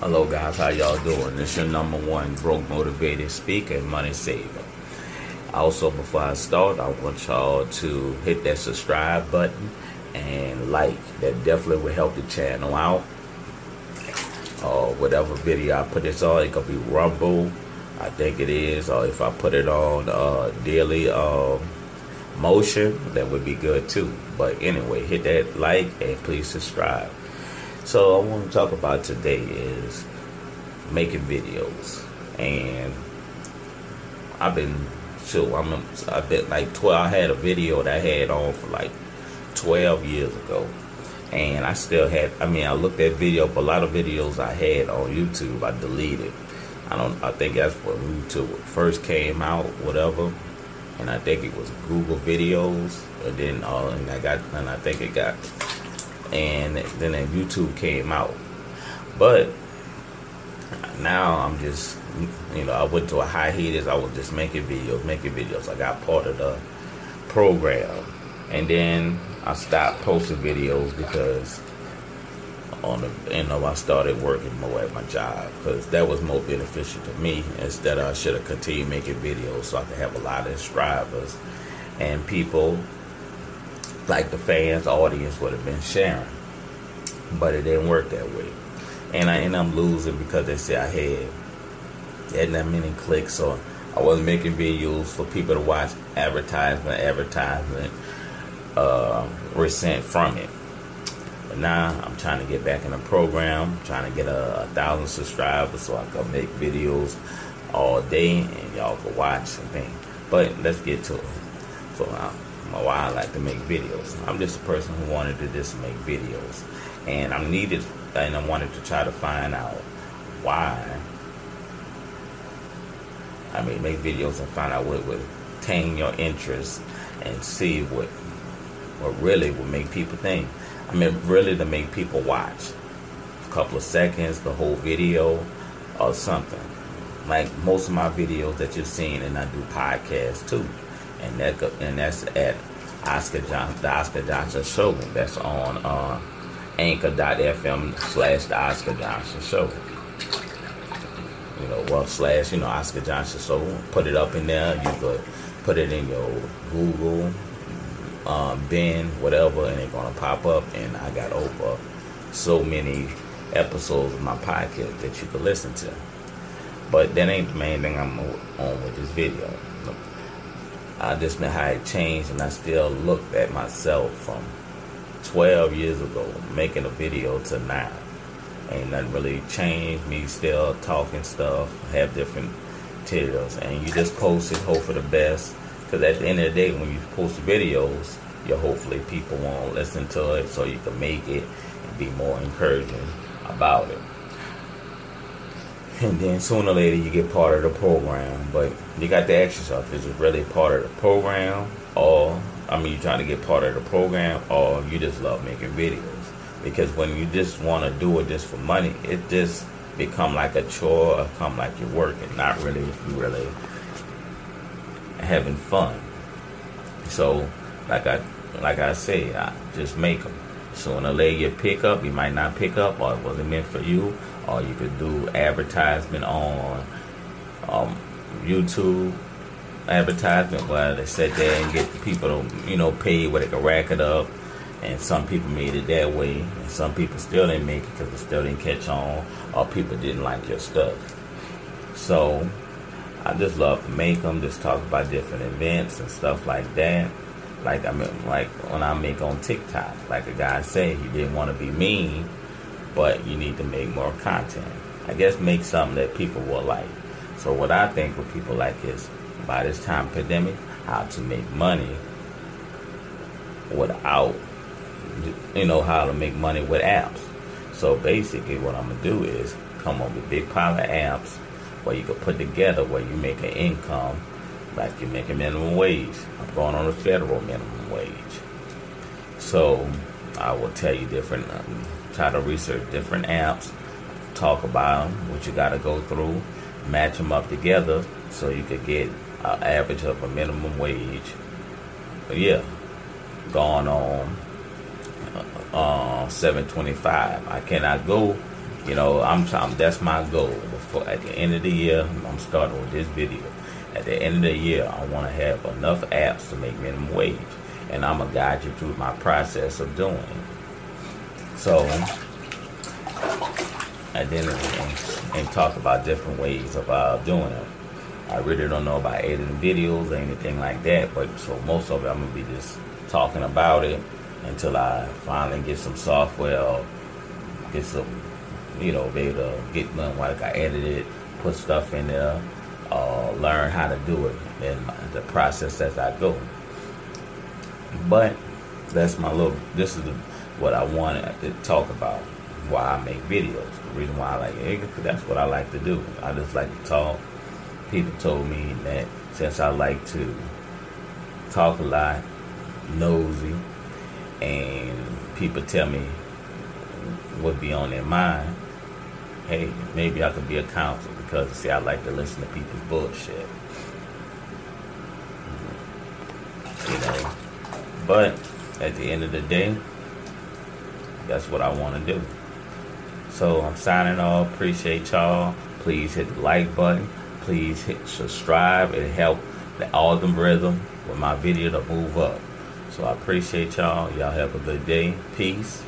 Hello guys, how y'all doing? This your number one broke motivated speaker money saver. Also, before I start, I want y'all to hit that subscribe button and like. That definitely will help the channel out. Or uh, whatever video I put this on, it could be Rumble, I think it is, or if I put it on uh, daily uh, motion, that would be good too. But anyway, hit that like and please subscribe. So I want to talk about today is making videos, and I've been so I'm I've been like twelve. I had a video that I had on for like twelve years ago, and I still had. I mean, I looked at video, but a lot of videos I had on YouTube I deleted. I don't. I think that's when YouTube first came out, whatever, and I think it was Google Videos, and then uh, and I got and I think it got and then YouTube came out. But now I'm just, you know, I went to a high hiatus. I was just making videos, making videos. I got part of the program, and then I stopped posting videos because on the, you know, I started working more at my job because that was more beneficial to me. Instead, I should have continued making videos so I could have a lot of subscribers and people like the fans, audience would have been sharing. But it didn't work that way. And I end up losing because they said I had had that many clicks or I wasn't making videos for people to watch advertisement, advertisement, uh, resent from it. But now I'm trying to get back in the program, trying to get a, a thousand subscribers so I can make videos all day and y'all can watch and things. But let's get to it. So uh, why I like to make videos. I'm just a person who wanted to just make videos, and I'm needed, and I wanted to try to find out why. I mean, make videos and find out what would tame your interest and see what what really would make people think. I mean, really to make people watch a couple of seconds, the whole video, or something. Like most of my videos that you've seen, and I do podcasts too and that and that's at Oscar Johnson, the Oscar Johnson Show. That's on uh, Anchor.fm slash the Oscar Johnson Show. You know, well slash you know Oscar Johnson Show. Put it up in there. You could put it in your Google, um, Bing, whatever, and it's gonna pop up. And I got over so many episodes of my podcast that you could listen to. But that ain't the main thing I'm on with this video. I just know how it changed, and I still look at myself from 12 years ago making a video to now. Ain't nothing really changed. Me still talking stuff, have different materials, and you just post it, hope for the best. Because at the end of the day, when you post videos, you hopefully people won't listen to it, so you can make it and be more encouraging about it and then sooner or later you get part of the program. But you got to ask yourself, is it really part of the program, or I mean, you trying to get part of the program, or you just love making videos? Because when you just want to do it just for money, it just become like a chore, or come like you're working, not really really having fun. So, like I like I say, I just make them. Sooner or later you pick up, you might not pick up, or it wasn't meant for you, or you could do advertisement on um, YouTube advertisement where they sit there and get the people to, you know, pay where they can rack it up. And some people made it that way, and some people still didn't make it because it still didn't catch on, or people didn't like your stuff. So I just love to make them, just talk about different events and stuff like that. Like I mean, like when I make on TikTok, like a guy said, he didn't want to be mean, but you need to make more content. I guess make something that people will like. So what I think what people like is by this time pandemic, how to make money without you know how to make money with apps. So basically what I'm gonna do is come up with big pile of apps where you can put together where you make an income like you make a minimum wage. I'm going on a federal minimum wage. So I will tell you different um, try to research different apps, talk about them, what you got to go through, match them up together so you could get an average of a minimum wage. But yeah, going on uh, 725. I cannot go You know, I'm, I'm that's my goal. Before at the end of the year, I'm starting with this video. At the end of the year, I want to have enough apps to make minimum wage, and I'm gonna guide you through my process of doing it. So, and then and, and talk about different ways of uh, doing it. I really don't know about editing videos or anything like that, but so most of it I'm gonna be just talking about it until I finally get some software, or get some, you know, be able to get one like I edit it, put stuff in there, uh, learn how to do it, in the process as I go. But that's my little. This is the, what I wanted to talk about. Why I make videos. The reason why I like it, because that's what I like to do. I just like to talk people told me that since I like to talk a lot, nosy, and people tell me what be on their mind, hey, maybe I could be a counselor because see, I like to listen to people's bullshit. You know, but at the end of the day, that's what I want to do. So I'm signing off. Appreciate y'all. Please hit the like button please hit subscribe. It help the algorithm with my video to move up. So I appreciate y'all. Y'all have a good day. Peace.